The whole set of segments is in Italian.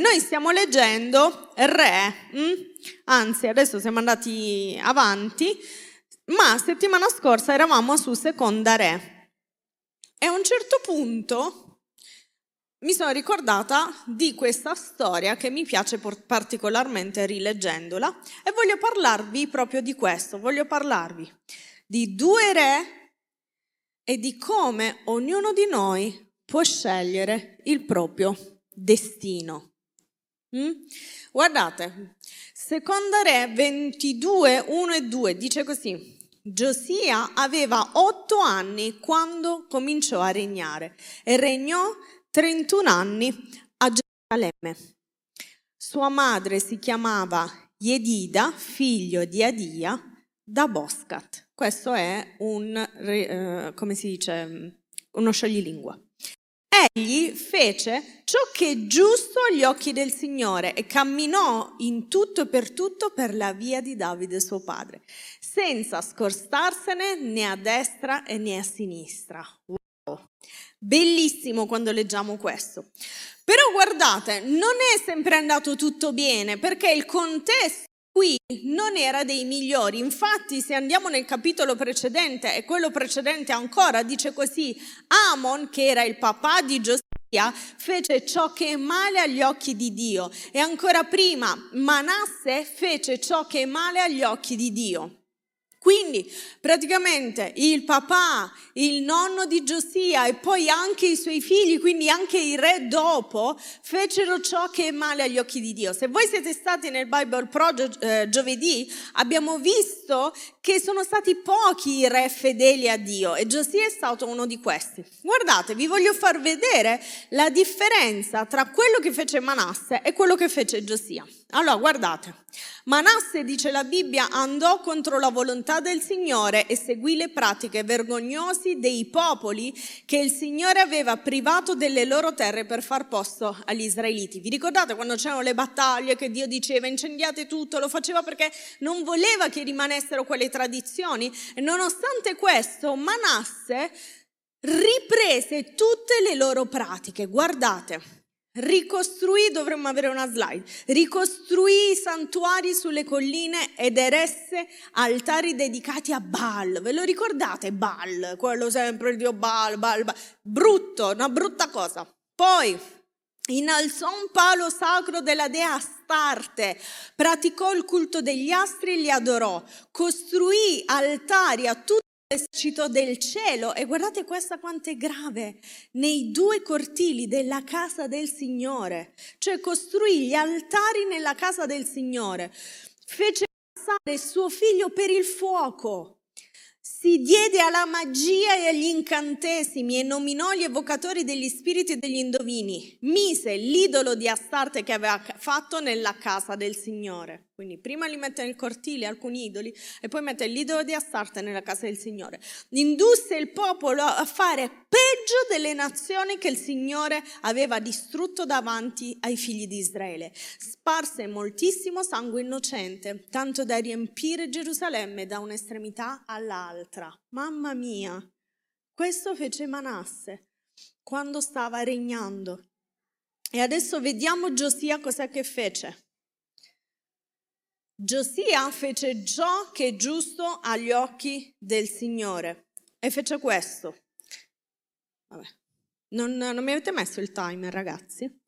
noi stiamo leggendo Re, hm? anzi adesso siamo andati avanti, ma settimana scorsa eravamo su Seconda Re. E a un certo punto mi sono ricordata di questa storia che mi piace particolarmente rileggendola e voglio parlarvi proprio di questo, voglio parlarvi di due re e di come ognuno di noi può scegliere il proprio destino. Mm? Guardate, seconda re 22, 1 e 2 dice così. Giosia aveva otto anni quando cominciò a regnare e regnò 31 anni a Gerusalemme. Sua madre si chiamava Yedida, figlio di Adia, da Boscat. Questo è un, eh, come si dice, uno scioglilingua. Egli fece ciò che è giusto agli occhi del Signore e camminò in tutto e per tutto per la via di Davide suo padre, senza scorstarsene né a destra né a sinistra. Wow. Bellissimo quando leggiamo questo. Però guardate, non è sempre andato tutto bene perché il contesto qui non era dei migliori. Infatti, se andiamo nel capitolo precedente, e quello precedente ancora, dice così, Amon, che era il papà di Giosia, fece ciò che è male agli occhi di Dio. E ancora prima, Manasse fece ciò che è male agli occhi di Dio. Quindi praticamente il papà, il nonno di Giosia e poi anche i suoi figli, quindi anche i re dopo, fecero ciò che è male agli occhi di Dio. Se voi siete stati nel Bible Project eh, giovedì, abbiamo visto che sono stati pochi i re fedeli a Dio e Giosia è stato uno di questi. Guardate, vi voglio far vedere la differenza tra quello che fece Manasse e quello che fece Giosia. Allora, guardate, Manasse, dice la Bibbia, andò contro la volontà del Signore e seguì le pratiche vergognosi dei popoli che il Signore aveva privato delle loro terre per far posto agli israeliti. Vi ricordate quando c'erano le battaglie che Dio diceva incendiate tutto? Lo faceva perché non voleva che rimanessero quelle tradizioni e nonostante questo Manasse riprese tutte le loro pratiche. Guardate, ricostruì, dovremmo avere una slide, ricostruì i santuari sulle colline ed eresse altari dedicati a Baal. Ve lo ricordate? Baal, quello sempre il dio Baal, Baal, Baal. Brutto, una brutta cosa. Poi innalzò un palo sacro della dea Astarte, praticò il culto degli astri e li adorò, costruì altari a tutti l'esercito del cielo. E guardate questa quanto è grave, nei due cortili della casa del Signore, cioè costruì gli altari nella casa del Signore, fece passare suo figlio per il fuoco, si diede alla magia e agli incantesimi e nominò gli evocatori degli spiriti e degli indovini. Mise l'idolo di Astarte che aveva fatto nella casa del Signore. Quindi prima li mette nel cortile alcuni idoli e poi mette l'idolo di Astarte nella casa del Signore. Indusse il popolo a fare peggio delle nazioni che il Signore aveva distrutto davanti ai figli di Israele. Sparse moltissimo sangue innocente, tanto da riempire Gerusalemme da un'estremità all'altra. Mamma mia, questo fece Manasse quando stava regnando. E adesso vediamo Giosia cos'è che fece. Giosia fece ciò che è giusto agli occhi del Signore e fece questo. Non, non mi avete messo il timer, ragazzi?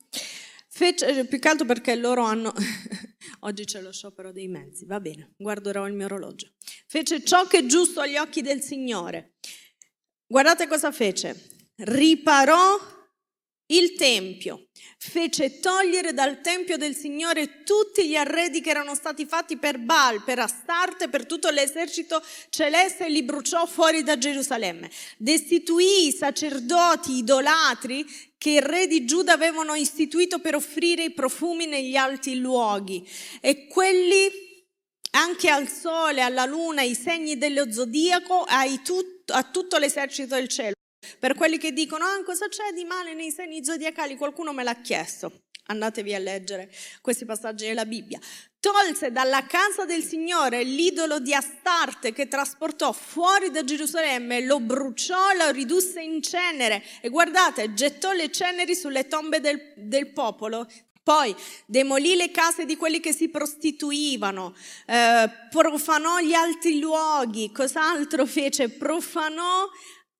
Fece, più che altro perché loro hanno... Oggi c'è lo sciopero dei mezzi, va bene, guarderò il mio orologio. Fece ciò che è giusto agli occhi del Signore. Guardate cosa fece. Riparò il Tempio, fece togliere dal Tempio del Signore tutti gli arredi che erano stati fatti per Baal, per Astarte, per tutto l'esercito celeste e li bruciò fuori da Gerusalemme. Destituì i sacerdoti idolatri che i re di Giuda avevano istituito per offrire i profumi negli alti luoghi. E quelli anche al sole, alla luna, ai segni dello zodiaco, a tutto l'esercito del cielo per quelli che dicono, ah, cosa c'è di male nei segni zodiacali? Qualcuno me l'ha chiesto. Andatevi a leggere questi passaggi della Bibbia. Tolse dalla casa del Signore l'idolo di Astarte che trasportò fuori da Gerusalemme, lo bruciò, lo ridusse in cenere e guardate, gettò le ceneri sulle tombe del, del popolo Poi demolì le case di quelli che si prostituivano, eh, profanò gli altri luoghi, cos'altro fece? Profanò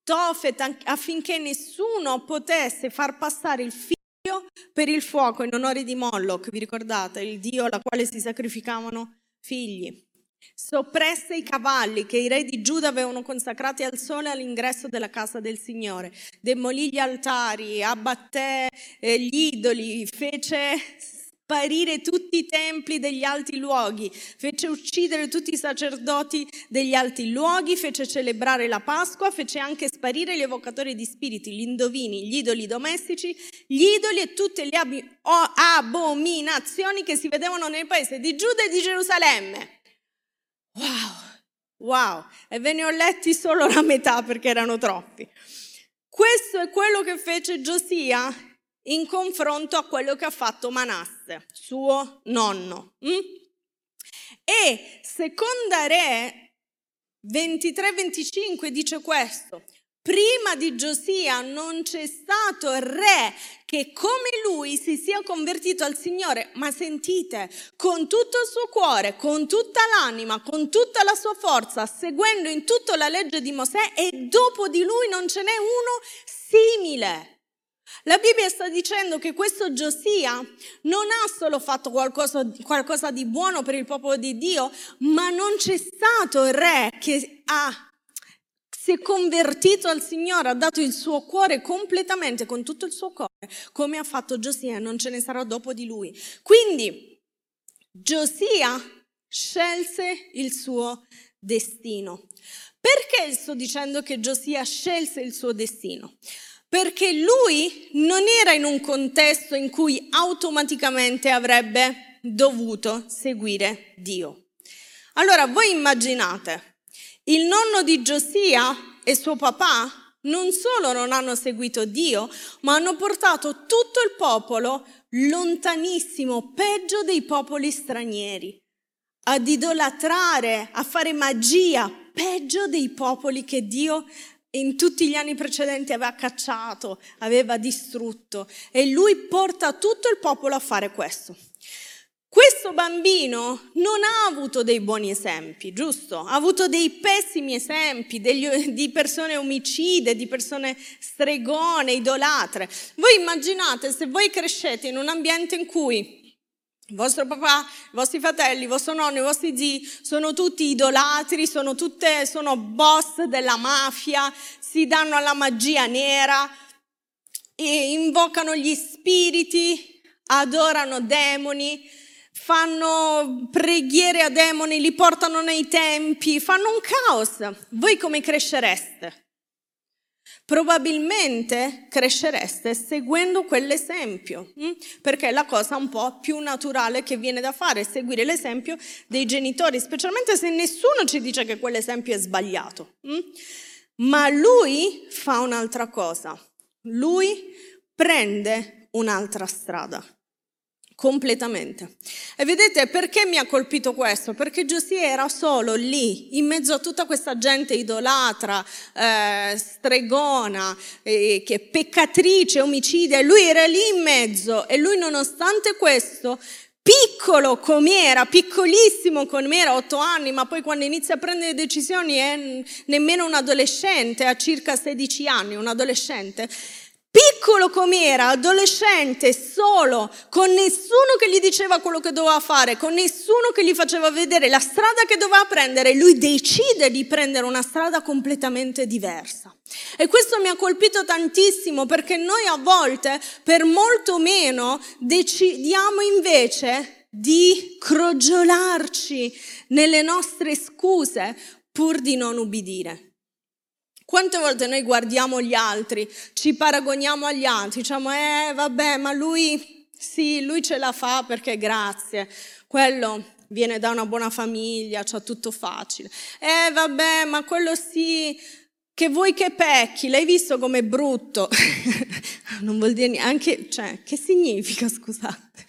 Tofet affinché nessuno potesse far passare il figlio per il fuoco in onore di Moloch, vi ricordate, il dio alla quale si sacrificavano figli. Soppresse i cavalli che i re di Giuda avevano consacrati al sole all'ingresso della casa del Signore, demolì gli altari, abbatté eh, gli idoli, fece sparire tutti i templi degli alti luoghi, fece uccidere tutti i sacerdoti degli alti luoghi, fece celebrare la Pasqua, fece anche sparire gli evocatori di spiriti, gli indovini, gli idoli domestici, gli idoli e tutte le abominazioni che si vedevano nel paese di Giuda e di Gerusalemme. Wow, wow, e ve ne ho letti solo la metà perché erano troppi. Questo è quello che fece Giosia in confronto a quello che ha fatto Manasse, suo nonno. Mm? E seconda Re 23-25 dice questo, Prima di Giosia non c'è stato re che come lui si sia convertito al Signore, ma sentite, con tutto il suo cuore, con tutta l'anima, con tutta la sua forza, seguendo in tutto la legge di Mosè e dopo di lui non ce n'è uno simile. La Bibbia sta dicendo che questo Giosia non ha solo fatto qualcosa, qualcosa di buono per il popolo di Dio, ma non c'è stato re che ha si è convertito al Signore, ha dato il suo cuore completamente, con tutto il suo cuore, come ha fatto Giosia, non ce ne sarà dopo di lui. Quindi Giosia scelse il suo destino. Perché sto dicendo che Giosia scelse il suo destino? Perché lui non era in un contesto in cui automaticamente avrebbe dovuto seguire Dio. Allora voi immaginate il nonno di Giosia e suo papà non solo non hanno seguito Dio, ma hanno portato tutto il popolo lontanissimo, peggio dei popoli stranieri, ad idolatrare, a fare magia, peggio dei popoli che Dio in tutti gli anni precedenti aveva cacciato, aveva distrutto. E lui porta tutto il popolo a fare questo. Questo bambino non ha avuto dei buoni esempi, giusto? Ha avuto dei pessimi esempi degli, di persone omicide, di persone stregone, idolatre. Voi immaginate se voi crescete in un ambiente in cui vostro papà, i vostri fratelli, vostro nonno, i vostri zii sono tutti idolatri, sono, tutte, sono boss della mafia, si danno alla magia nera, invocano gli spiriti, adorano demoni fanno preghiere a demoni, li portano nei tempi, fanno un caos. Voi come crescereste? Probabilmente crescereste seguendo quell'esempio, hm? perché è la cosa un po' più naturale che viene da fare, seguire l'esempio dei genitori, specialmente se nessuno ci dice che quell'esempio è sbagliato. Hm? Ma lui fa un'altra cosa, lui prende un'altra strada completamente. E vedete perché mi ha colpito questo? Perché Giosia era solo lì, in mezzo a tutta questa gente idolatra, eh, stregona, eh, che peccatrice, omicida, e lui era lì in mezzo e lui nonostante questo piccolo com'era, piccolissimo com'era, otto anni, ma poi quando inizia a prendere decisioni è nemmeno un adolescente, ha circa 16 anni, un adolescente, piccolo com'era, adolescente, solo, con nessuno che gli diceva quello che doveva fare, con nessuno che gli faceva vedere la strada che doveva prendere, lui decide di prendere una strada completamente diversa. E questo mi ha colpito tantissimo perché noi a volte, per molto meno, decidiamo invece di crogiolarci nelle nostre scuse pur di non ubbidire. Quante volte noi guardiamo gli altri, ci paragoniamo agli altri, diciamo, eh vabbè, ma lui, sì, lui ce la fa perché grazie, quello viene da una buona famiglia, c'ha tutto facile. Eh vabbè, ma quello sì, che vuoi che pecchi, l'hai visto com'è brutto? non vuol dire neanche, cioè, che significa, scusate?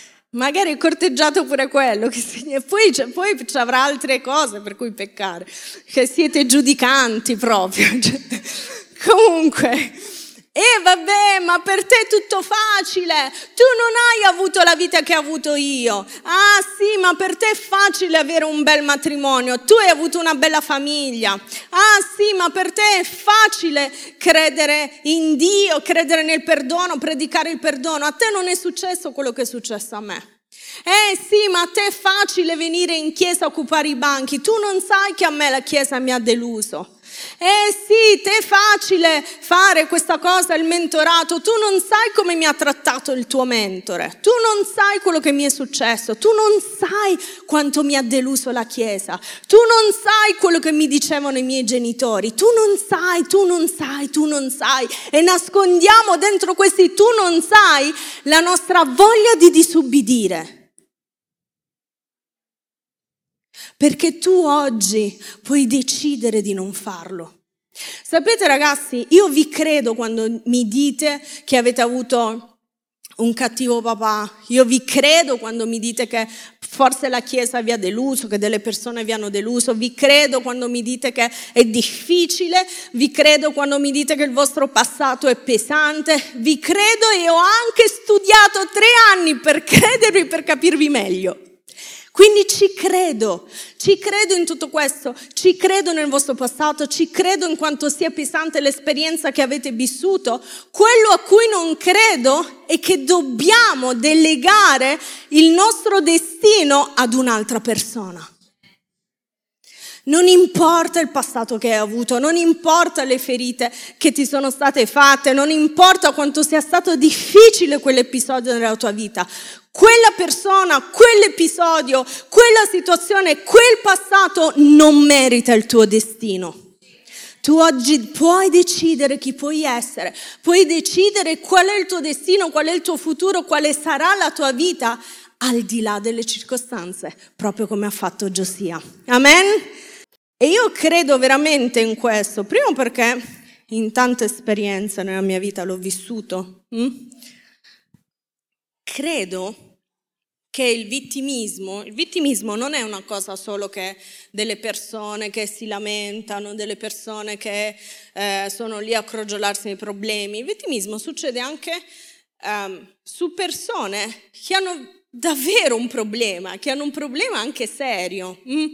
Magari è corteggiato pure quello, che poi, poi ci avrà altre cose per cui peccare, che siete giudicanti proprio. Cioè, comunque, E vabbè, ma per te è tutto facile. Tu non hai avuto la vita che ho avuto io. Ah sì, ma per te è facile avere un bel matrimonio. Tu hai avuto una bella famiglia. Ah sì, ma per te è facile credere in Dio, credere nel perdono, predicare il perdono. A te non è successo quello che è successo a me. Eh sì, ma a te è facile venire in chiesa a occupare i banchi. Tu non sai che a me la chiesa mi ha deluso. Eh sì, te è facile fare questa cosa, il mentorato, tu non sai come mi ha trattato il tuo mentore, tu non sai quello che mi è successo, tu non sai quanto mi ha deluso la Chiesa, tu non sai quello che mi dicevano i miei genitori, tu non sai, tu non sai, tu non sai. E nascondiamo dentro questi tu non sai la nostra voglia di disubbidire. Perché tu oggi puoi decidere di non farlo. Sapete ragazzi, io vi credo quando mi dite che avete avuto un cattivo papà, io vi credo quando mi dite che forse la Chiesa vi ha deluso, che delle persone vi hanno deluso, vi credo quando mi dite che è difficile, vi credo quando mi dite che il vostro passato è pesante, vi credo e ho anche studiato tre anni per credervi, per capirvi meglio. Quindi ci credo, ci credo in tutto questo, ci credo nel vostro passato, ci credo in quanto sia pesante l'esperienza che avete vissuto. Quello a cui non credo è che dobbiamo delegare il nostro destino ad un'altra persona. Non importa il passato che hai avuto, non importa le ferite che ti sono state fatte, non importa quanto sia stato difficile quell'episodio nella tua vita quella persona, quell'episodio, quella situazione, quel passato non merita il tuo destino. Tu oggi puoi decidere chi puoi essere, puoi decidere qual è il tuo destino, qual è il tuo futuro, quale sarà la tua vita al di là delle circostanze, proprio come ha fatto Giosia. Amen? E io credo veramente in questo, primo perché in tante esperienze nella mia vita l'ho vissuto. Hm? credo che il vittimismo, il vittimismo non è una cosa solo che delle persone che si lamentano, delle persone che eh, sono lì a crogiolarsi nei problemi, il vittimismo succede anche um, su persone che hanno davvero un problema, che hanno un problema anche serio. Mm?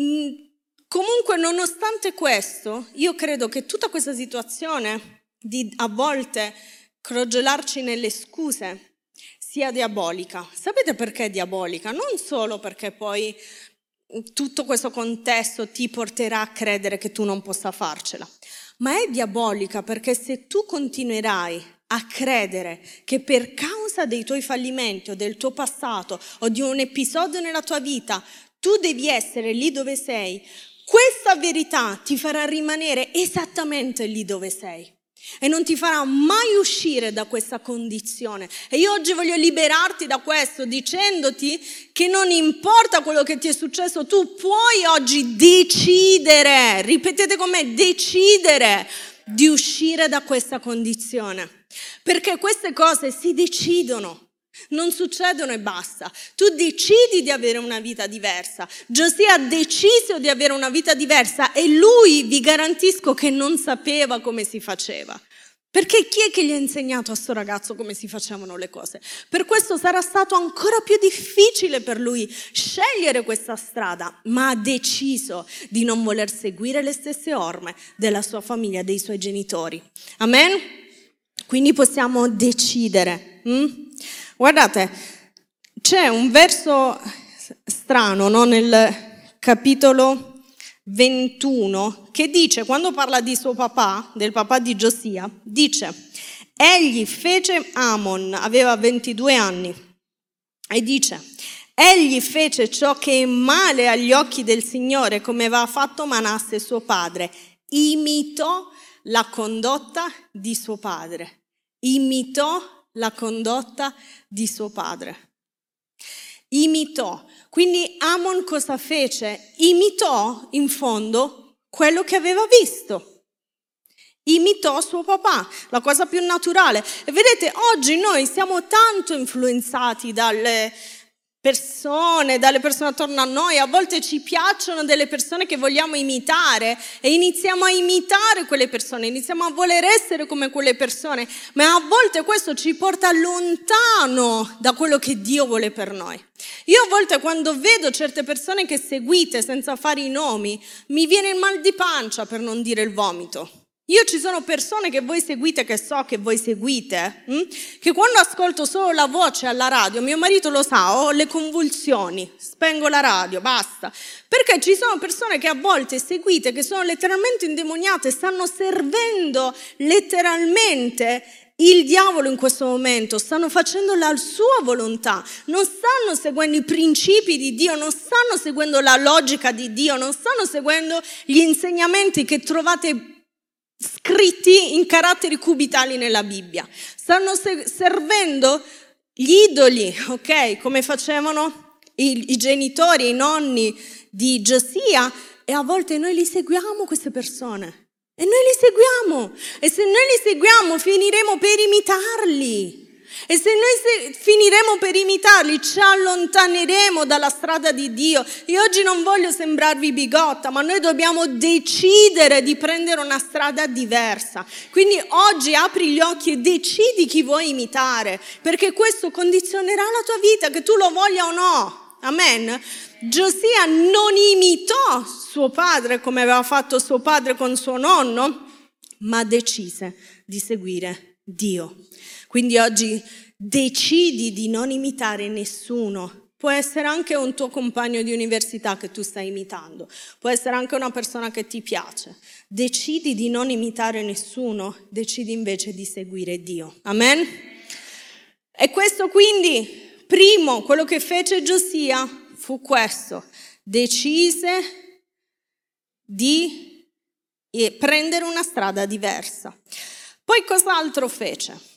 Mm, comunque, nonostante questo, io credo che tutta questa situazione di a volte crogiolarci nelle scuse sia diabolica. Sapete perché è diabolica? Non solo perché poi tutto questo contesto ti porterà a credere che tu non possa farcela, ma è diabolica perché se tu continuerai a credere che per causa dei tuoi fallimenti o del tuo passato o di un episodio nella tua vita tu devi essere lì dove sei, questa verità ti farà rimanere esattamente lì dove sei e non ti farà mai uscire da questa condizione. E io oggi voglio liberarti da questo dicendoti che non importa quello che ti è successo, tu puoi oggi decidere, ripetete con me, decidere di uscire da questa condizione. Perché queste cose si decidono. Non succedono e basta. Tu decidi di avere una vita diversa. Giosia ha deciso di avere una vita diversa e lui vi garantisco che non sapeva come si faceva. Perché chi è che gli ha insegnato a sto ragazzo come si facevano le cose? Per questo sarà stato ancora più difficile per lui scegliere questa strada, ma ha deciso di non voler seguire le stesse orme della sua famiglia, dei suoi genitori. Amen? Quindi possiamo decidere. Hm? Guardate, c'è un verso strano no? nel capitolo 21 che dice, quando parla di suo papà, del papà di Giosia, dice, egli fece Amon, aveva 22 anni, e dice, egli fece ciò che è male agli occhi del Signore, come aveva fatto Manasse suo padre, imitò la condotta di suo padre, imitò la condotta di suo padre. Imitò. Quindi Amon cosa fece? Imitò in fondo quello che aveva visto. Imitò suo papà, la cosa più naturale. E vedete, oggi noi siamo tanto influenzati dalle, persone, dalle persone attorno a noi, a volte ci piacciono delle persone che vogliamo imitare e iniziamo a imitare quelle persone, iniziamo a voler essere come quelle persone, ma a volte questo ci porta lontano da quello che Dio vuole per noi. Io a volte quando vedo certe persone che seguite senza fare i nomi, mi viene il mal di pancia per non dire il vomito. Io ci sono persone che voi seguite, che so che voi seguite, hm? che quando ascolto solo la voce alla radio, mio marito lo sa, ho le convulsioni, spengo la radio, basta. Perché ci sono persone che a volte seguite, che sono letteralmente indemoniate, stanno servendo letteralmente il diavolo in questo momento, stanno facendo la sua volontà, non stanno seguendo i principi di Dio, non stanno seguendo la logica di Dio, non stanno seguendo gli insegnamenti che trovate scritti in caratteri cubitali nella Bibbia. Stanno se- servendo gli idoli, ok? Come facevano i, i genitori, i nonni di Giosia e a volte noi li seguiamo queste persone. E noi li seguiamo. E se noi li seguiamo finiremo per imitarli. E se noi finiremo per imitarli, ci allontaneremo dalla strada di Dio. E oggi non voglio sembrarvi bigotta, ma noi dobbiamo decidere di prendere una strada diversa. Quindi oggi apri gli occhi e decidi chi vuoi imitare, perché questo condizionerà la tua vita, che tu lo voglia o no. Amen. Giosia non imitò suo padre come aveva fatto suo padre con suo nonno, ma decise di seguire Dio. Quindi oggi decidi di non imitare nessuno. Può essere anche un tuo compagno di università che tu stai imitando, può essere anche una persona che ti piace. Decidi di non imitare nessuno, decidi invece di seguire Dio. Amen? E questo quindi, primo, quello che fece Giosia fu questo, decise di prendere una strada diversa. Poi cos'altro fece?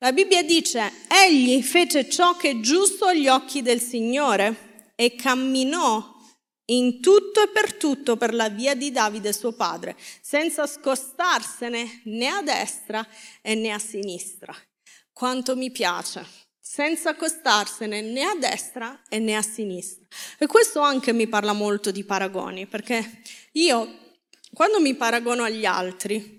La Bibbia dice, egli fece ciò che è giusto agli occhi del Signore e camminò in tutto e per tutto per la via di Davide suo padre, senza scostarsene né a destra né a sinistra. Quanto mi piace, senza accostarsene né a destra né a sinistra. E questo anche mi parla molto di paragoni, perché io quando mi paragono agli altri,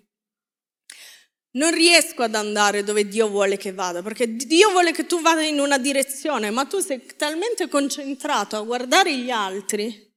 non riesco ad andare dove Dio vuole che vada, perché Dio vuole che tu vada in una direzione, ma tu sei talmente concentrato a guardare gli altri,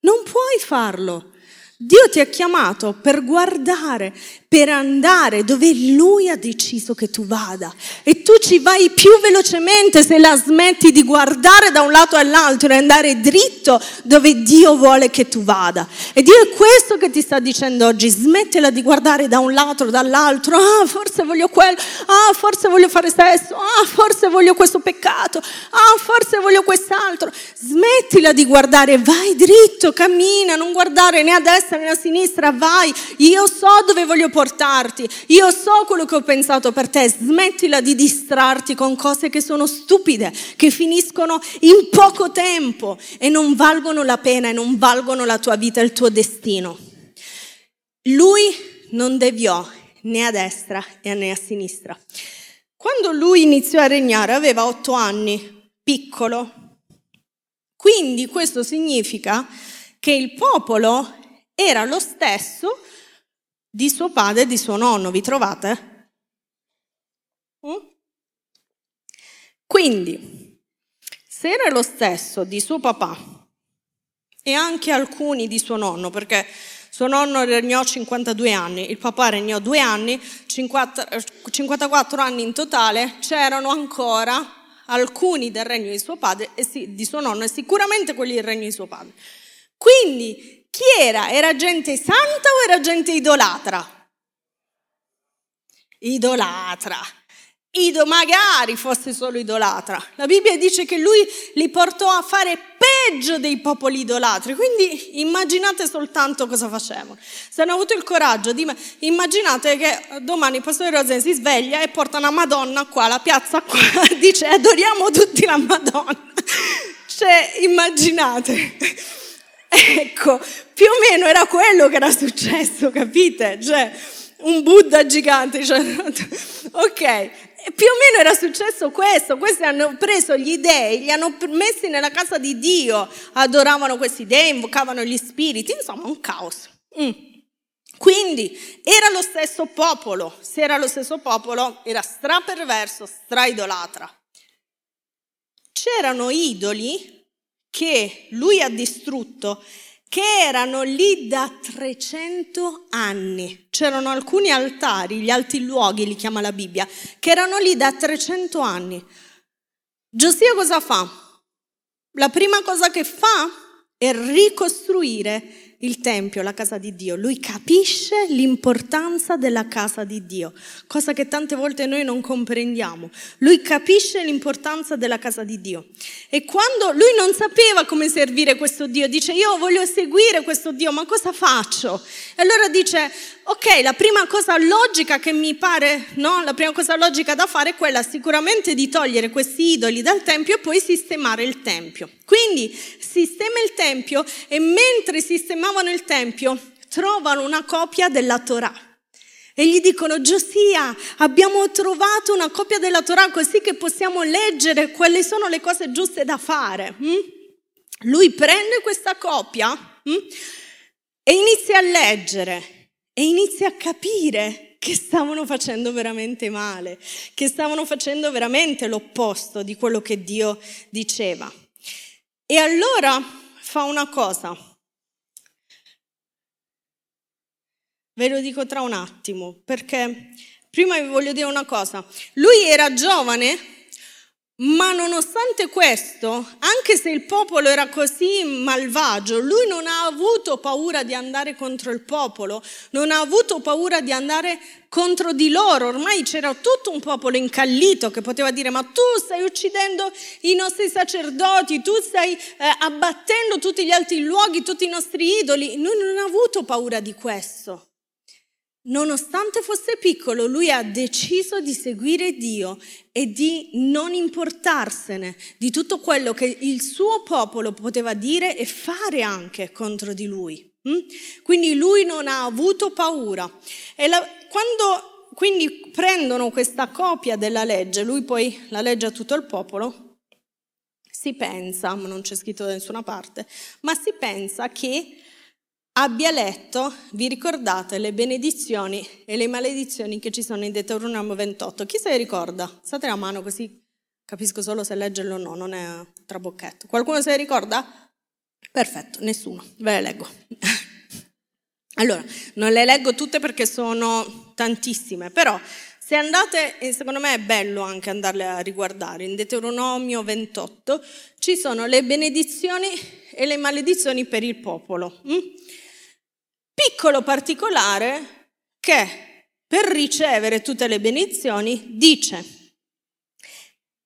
non puoi farlo. Dio ti ha chiamato per guardare, per andare dove Lui ha deciso che tu vada. E tu ci vai più velocemente se la smetti di guardare da un lato all'altro e andare dritto dove Dio vuole che tu vada. E Dio è questo che ti sta dicendo oggi. Smettila di guardare da un lato, dall'altro. Ah, forse voglio quello. Ah, forse voglio fare sesso. Ah, forse voglio questo peccato. Ah, forse voglio quest'altro. Smettila di guardare. Vai dritto, cammina, non guardare né a destra né a sinistra, vai, io so dove voglio portarti, io so quello che ho pensato per te, smettila di distrarti con cose che sono stupide, che finiscono in poco tempo e non valgono la pena e non valgono la tua vita e il tuo destino. Lui non deviò né a destra né a sinistra. Quando lui iniziò a regnare aveva otto anni, piccolo. Quindi questo significa che il popolo era lo stesso di suo padre e di suo nonno, vi trovate? Mm? Quindi, se era lo stesso di suo papà e anche alcuni di suo nonno, perché suo nonno regnò 52 anni, il papà regnò due anni, 50, 54 anni in totale, c'erano ancora alcuni del regno di suo padre e di suo nonno e sicuramente quelli del regno di suo padre. Quindi chi era? Era gente santa o era gente idolatra? Idolatra. Ido, magari fosse solo idolatra. La Bibbia dice che lui li portò a fare peggio dei popoli idolatri. Quindi immaginate soltanto cosa facevano. Se hanno avuto il coraggio di... Immaginate che domani il pastore Rosen si sveglia e porta una Madonna qua, la piazza qua, dice adoriamo tutti la Madonna. Cioè, immaginate. Ecco, più o meno era quello che era successo, capite? Cioè, un Buddha gigante. Cioè, ok, più o meno era successo questo, questi hanno preso gli dei, li hanno messi nella casa di Dio, adoravano questi dei, invocavano gli spiriti, insomma un caos. Mm. Quindi era lo stesso popolo, se era lo stesso popolo era straperverso, straidolatra. C'erano idoli che lui ha distrutto che erano lì da 300 anni. C'erano alcuni altari, gli alti luoghi li chiama la Bibbia, che erano lì da 300 anni. Giosia cosa fa? La prima cosa che fa è ricostruire il Tempio, la casa di Dio. Lui capisce l'importanza della casa di Dio, cosa che tante volte noi non comprendiamo. Lui capisce l'importanza della casa di Dio. E quando lui non sapeva come servire questo Dio, dice io voglio seguire questo Dio, ma cosa faccio? E allora dice, ok, la prima cosa logica che mi pare, no? La prima cosa logica da fare è quella sicuramente di togliere questi idoli dal Tempio e poi sistemare il Tempio. Quindi sistema il Tempio e mentre sistemavano il Tempio trovano una copia della Torah. E gli dicono, Giosia, abbiamo trovato una copia della Torah così che possiamo leggere quali sono le cose giuste da fare. Mm? Lui prende questa copia mm? e inizia a leggere e inizia a capire che stavano facendo veramente male, che stavano facendo veramente l'opposto di quello che Dio diceva. E allora fa una cosa. Ve lo dico tra un attimo, perché prima vi voglio dire una cosa. Lui era giovane ma nonostante questo, anche se il popolo era così malvagio, lui non ha avuto paura di andare contro il popolo, non ha avuto paura di andare contro di loro. Ormai c'era tutto un popolo incallito che poteva dire ma tu stai uccidendo i nostri sacerdoti, tu stai eh, abbattendo tutti gli altri luoghi, tutti i nostri idoli. Lui non ha avuto paura di questo. Nonostante fosse piccolo, lui ha deciso di seguire Dio e di non importarsene di tutto quello che il suo popolo poteva dire e fare anche contro di lui. Mm? Quindi lui non ha avuto paura. E la, quando quindi prendono questa copia della legge, lui poi la legge a tutto il popolo, si pensa, ma non c'è scritto da nessuna parte, ma si pensa che abbia letto, vi ricordate, le benedizioni e le maledizioni che ci sono in Deuteronomio 28. Chi se le ricorda? State la mano così capisco solo se leggerlo o no, non è trabocchetto. Qualcuno se le ricorda? Perfetto, nessuno, ve le leggo. allora, non le leggo tutte perché sono tantissime, però se andate, e secondo me è bello anche andarle a riguardare, in Deuteronomio 28 ci sono le benedizioni e le maledizioni per il popolo. Mm? Piccolo particolare che per ricevere tutte le benedizioni dice,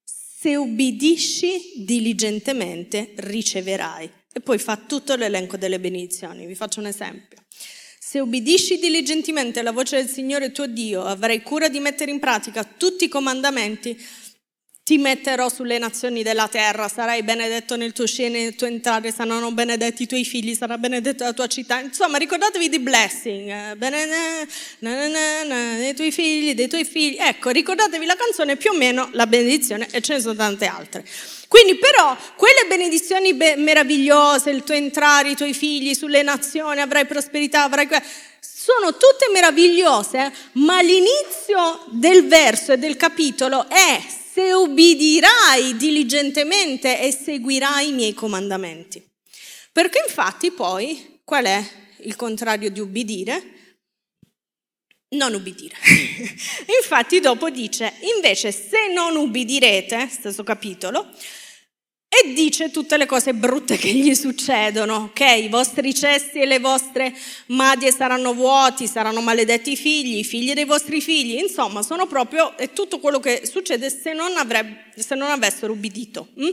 se ubbidisci diligentemente riceverai. E poi fa tutto l'elenco delle benedizioni. Vi faccio un esempio. Se ubbidisci diligentemente alla voce del Signore tuo Dio, avrai cura di mettere in pratica tutti i comandamenti ti metterò sulle nazioni della terra, sarai benedetto nel tuo uscire e nel tuo entrare, saranno benedetti i tuoi figli, sarà benedetta la tua città. Insomma, ricordatevi di blessing, eh, benedetto dei tuoi figli, dei tuoi figli. Ecco, ricordatevi la canzone più o meno la benedizione e ce ne sono tante altre. Quindi però quelle benedizioni be- meravigliose, il tuo entrare, i tuoi figli sulle nazioni, avrai prosperità, avrai sono tutte meravigliose, ma l'inizio del verso e del capitolo è se ubbidirai diligentemente e seguirai i miei comandamenti. Perché infatti poi, qual è il contrario di ubbidire? Non ubbidire. infatti dopo dice, invece se non ubbidirete, stesso capitolo, e dice tutte le cose brutte che gli succedono, ok? I vostri cesti e le vostre madie saranno vuoti, saranno maledetti i figli, i figli dei vostri figli, insomma, sono proprio è tutto quello che succede se non, avrebbe, se non avessero ubbidito. Mm?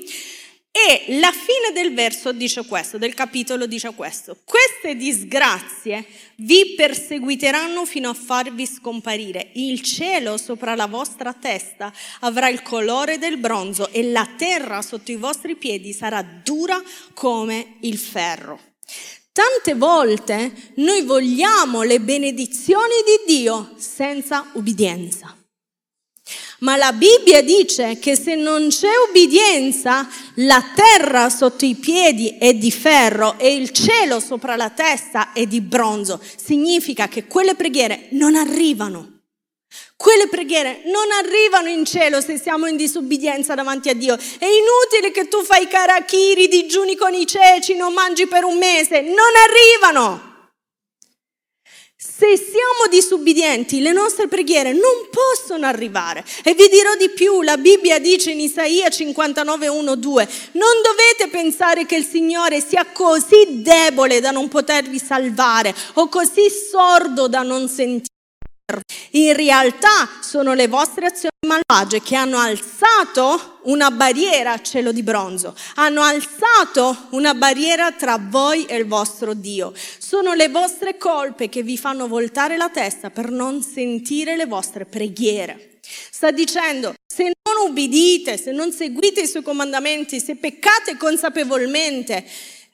E la fine del verso dice questo, del capitolo dice questo. Queste disgrazie vi perseguiteranno fino a farvi scomparire. Il cielo sopra la vostra testa avrà il colore del bronzo e la terra sotto i vostri piedi sarà dura come il ferro. Tante volte noi vogliamo le benedizioni di Dio senza ubbidienza. Ma la Bibbia dice che se non c'è ubbidienza, la terra sotto i piedi è di ferro e il cielo sopra la testa è di bronzo. Significa che quelle preghiere non arrivano. Quelle preghiere non arrivano in cielo se siamo in disubbidienza davanti a Dio. È inutile che tu fai carachiri, digiuni con i ceci, non mangi per un mese. Non arrivano. Se siamo disubbidienti, le nostre preghiere non possono arrivare. E vi dirò di più, la Bibbia dice in Isaia 59, 1, 2, non dovete pensare che il Signore sia così debole da non potervi salvare o così sordo da non sentire. In realtà sono le vostre azioni malvagie che hanno alzato una barriera a cielo di bronzo, hanno alzato una barriera tra voi e il vostro Dio. Sono le vostre colpe che vi fanno voltare la testa per non sentire le vostre preghiere. Sta dicendo, se non ubbidite, se non seguite i suoi comandamenti, se peccate consapevolmente,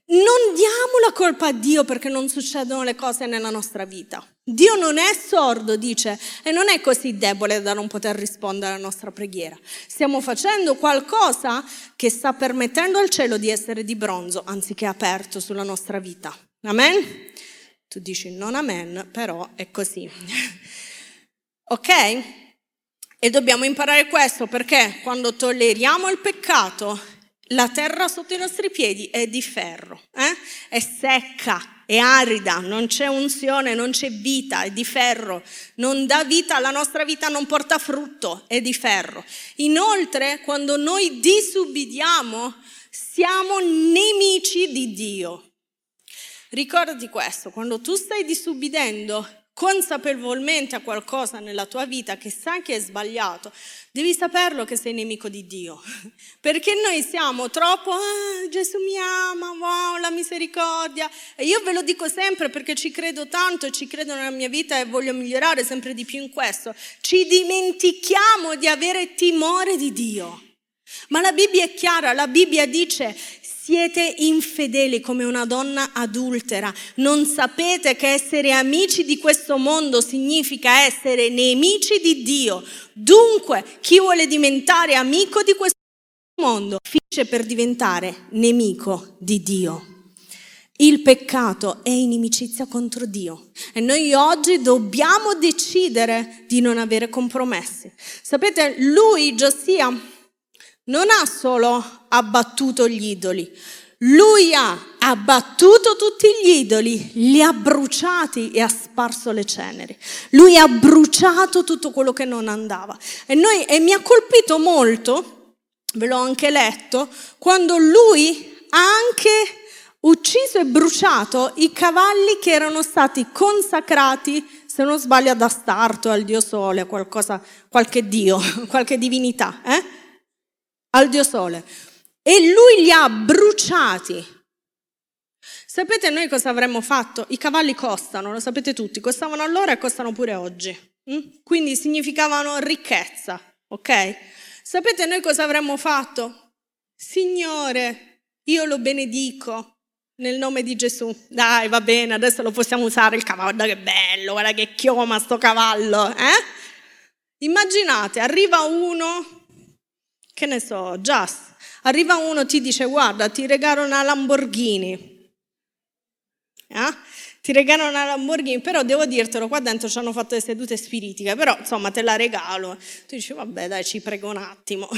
non diamo la colpa a Dio perché non succedono le cose nella nostra vita. Dio non è sordo, dice, e non è così debole da non poter rispondere alla nostra preghiera. Stiamo facendo qualcosa che sta permettendo al cielo di essere di bronzo anziché aperto sulla nostra vita. Amen? Tu dici non amen, però è così. ok? E dobbiamo imparare questo perché quando tolleriamo il peccato la terra sotto i nostri piedi è di ferro, eh? è secca, è arida, non c'è unzione, non c'è vita, è di ferro, non dà vita, la nostra vita non porta frutto, è di ferro. Inoltre, quando noi disubbidiamo, siamo nemici di Dio. Ricordati questo, quando tu stai disubbidendo, consapevolmente a qualcosa nella tua vita che sai che è sbagliato, devi saperlo che sei nemico di Dio. Perché noi siamo troppo, ah, Gesù mi ama, wow, la misericordia. E io ve lo dico sempre perché ci credo tanto e ci credo nella mia vita e voglio migliorare sempre di più in questo. Ci dimentichiamo di avere timore di Dio. Ma la Bibbia è chiara, la Bibbia dice siete infedeli come una donna adultera. Non sapete che essere amici di questo mondo significa essere nemici di Dio. Dunque, chi vuole diventare amico di questo mondo finisce per diventare nemico di Dio. Il peccato è inimicizia contro Dio e noi oggi dobbiamo decidere di non avere compromessi. Sapete, lui, Giosia, non ha solo abbattuto gli idoli, lui ha abbattuto tutti gli idoli, li ha bruciati e ha sparso le ceneri. Lui ha bruciato tutto quello che non andava. E, noi, e mi ha colpito molto, ve l'ho anche letto, quando lui ha anche ucciso e bruciato i cavalli che erano stati consacrati, se non sbaglio, ad Astarto, al dio Sole, a qualcosa, qualche dio, qualche divinità. Eh? Al dio sole e lui li ha bruciati. Sapete noi cosa avremmo fatto? I cavalli costano, lo sapete tutti, costavano allora e costano pure oggi. Mm? Quindi significavano ricchezza, ok? Sapete noi cosa avremmo fatto? Signore, io lo benedico nel nome di Gesù. Dai, va bene, adesso lo possiamo usare il cavallo, guarda che bello, guarda che chioma sto cavallo, eh? Immaginate, arriva uno che ne so, Just, arriva uno e ti dice guarda ti regalo una Lamborghini, eh? ti regalo una Lamborghini, però devo dirtelo, qua dentro ci hanno fatto le sedute spiritiche, però insomma te la regalo. Tu dici vabbè dai ci prego un attimo.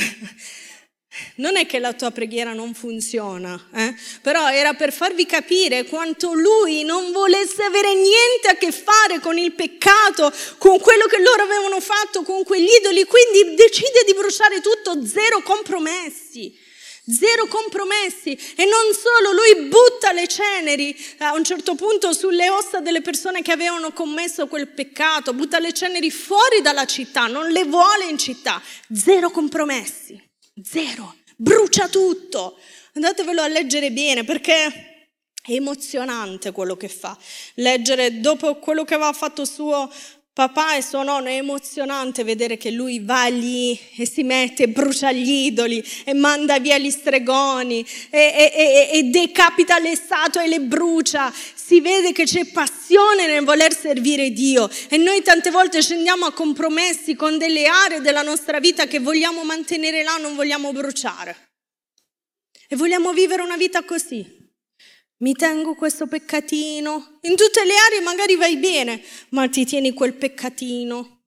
Non è che la tua preghiera non funziona, eh? però era per farvi capire quanto lui non volesse avere niente a che fare con il peccato, con quello che loro avevano fatto, con quegli idoli, quindi decide di bruciare tutto, zero compromessi. Zero compromessi e non solo, lui butta le ceneri a un certo punto sulle ossa delle persone che avevano commesso quel peccato, butta le ceneri fuori dalla città, non le vuole in città, zero compromessi. Zero. Brucia tutto. Andatevelo a leggere bene perché è emozionante quello che fa. Leggere dopo quello che aveva fatto suo papà e suo nonno è emozionante vedere che lui va lì e si mette, brucia gli idoli e manda via gli stregoni e, e, e, e decapita le statue e le brucia. Si vede che c'è passione nel voler servire Dio e noi tante volte scendiamo a compromessi con delle aree della nostra vita che vogliamo mantenere là, non vogliamo bruciare. E vogliamo vivere una vita così. Mi tengo questo peccatino. In tutte le aree magari vai bene, ma ti tieni quel peccatino.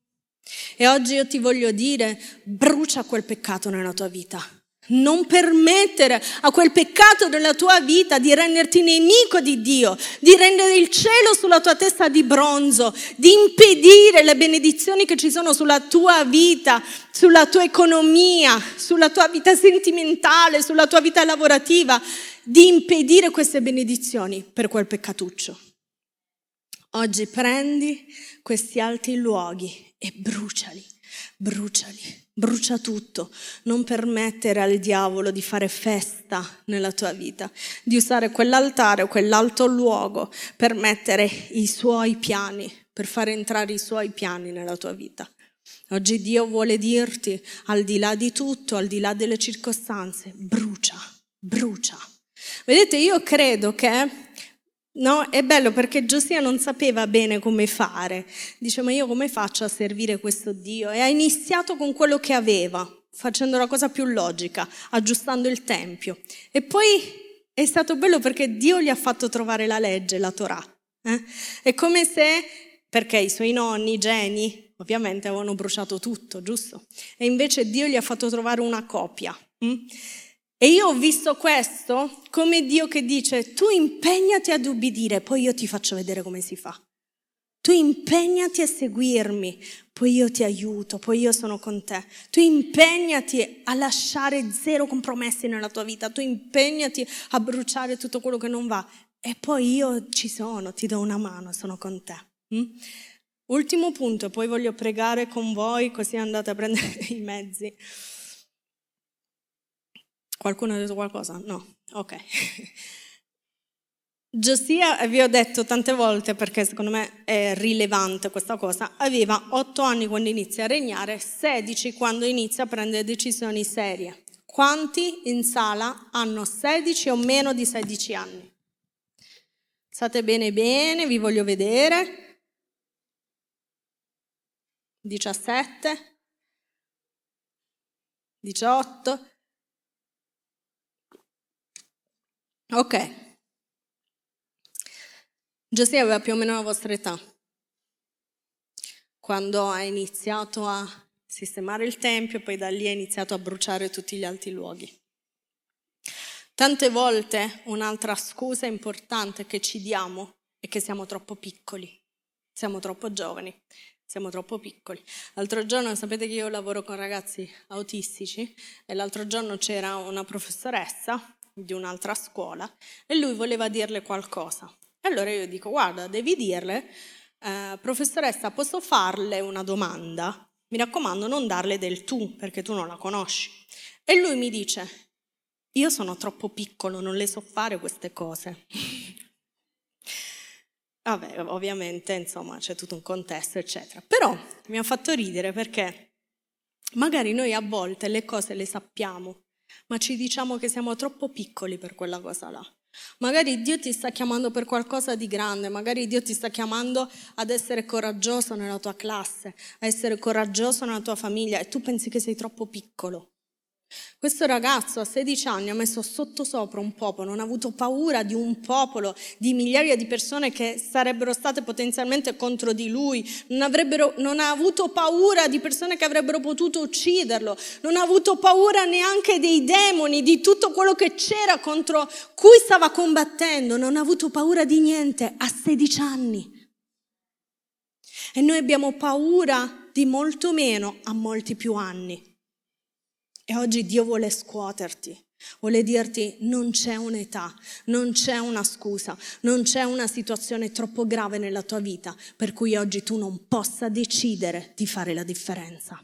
E oggi io ti voglio dire, brucia quel peccato nella tua vita. Non permettere a quel peccato della tua vita di renderti nemico di Dio, di rendere il cielo sulla tua testa di bronzo, di impedire le benedizioni che ci sono sulla tua vita, sulla tua economia, sulla tua vita sentimentale, sulla tua vita lavorativa di impedire queste benedizioni per quel peccatuccio. Oggi prendi questi alti luoghi e bruciali, bruciali, brucia tutto. Non permettere al diavolo di fare festa nella tua vita, di usare quell'altare o quell'alto luogo per mettere i suoi piani, per fare entrare i suoi piani nella tua vita. Oggi Dio vuole dirti, al di là di tutto, al di là delle circostanze, brucia, brucia. Vedete, io credo che no, è bello perché Giosia non sapeva bene come fare. Dice, ma io come faccio a servire questo Dio? E ha iniziato con quello che aveva, facendo la cosa più logica, aggiustando il tempio. E poi è stato bello perché Dio gli ha fatto trovare la legge, la Torah. Eh? È come se, perché i suoi nonni, i geni, ovviamente avevano bruciato tutto, giusto? E invece Dio gli ha fatto trovare una copia. Hm? E io ho visto questo come Dio che dice, tu impegnati ad ubbidire, poi io ti faccio vedere come si fa. Tu impegnati a seguirmi, poi io ti aiuto, poi io sono con te. Tu impegnati a lasciare zero compromessi nella tua vita, tu impegnati a bruciare tutto quello che non va e poi io ci sono, ti do una mano, sono con te. Mm? Ultimo punto, poi voglio pregare con voi così andate a prendere i mezzi. Qualcuno ha detto qualcosa? No? Ok. Giosia, vi ho detto tante volte perché secondo me è rilevante questa cosa, aveva 8 anni quando inizia a regnare, 16 quando inizia a prendere decisioni serie. Quanti in sala hanno 16 o meno di 16 anni? State bene bene, vi voglio vedere. 17, 18, Ok. Giosia aveva più o meno la vostra età quando ha iniziato a sistemare il tempio poi da lì ha iniziato a bruciare tutti gli altri luoghi. Tante volte un'altra scusa importante che ci diamo è che siamo troppo piccoli, siamo troppo giovani, siamo troppo piccoli. L'altro giorno sapete che io lavoro con ragazzi autistici e l'altro giorno c'era una professoressa di un'altra scuola e lui voleva dirle qualcosa. E allora io dico, guarda, devi dirle, eh, professoressa, posso farle una domanda? Mi raccomando, non darle del tu, perché tu non la conosci. E lui mi dice, io sono troppo piccolo, non le so fare queste cose. Vabbè, ovviamente, insomma, c'è tutto un contesto, eccetera. Però mi ha fatto ridere perché magari noi a volte le cose le sappiamo, ma ci diciamo che siamo troppo piccoli per quella cosa là. Magari Dio ti sta chiamando per qualcosa di grande, magari Dio ti sta chiamando ad essere coraggioso nella tua classe, a essere coraggioso nella tua famiglia e tu pensi che sei troppo piccolo. Questo ragazzo a 16 anni ha messo sottosopra un popolo, non ha avuto paura di un popolo, di migliaia di persone che sarebbero state potenzialmente contro di lui, non, non, ha avuto paura di persone che avrebbero potuto ucciderlo, non ha avuto paura neanche dei demoni, di tutto quello che c'era contro cui stava combattendo, non ha avuto paura di niente a 16 anni. E noi abbiamo paura di molto meno a molti più anni. E oggi Dio vuole scuoterti, vuole dirti non c'è un'età, non c'è una scusa, non c'è una situazione troppo grave nella tua vita per cui oggi tu non possa decidere di fare la differenza.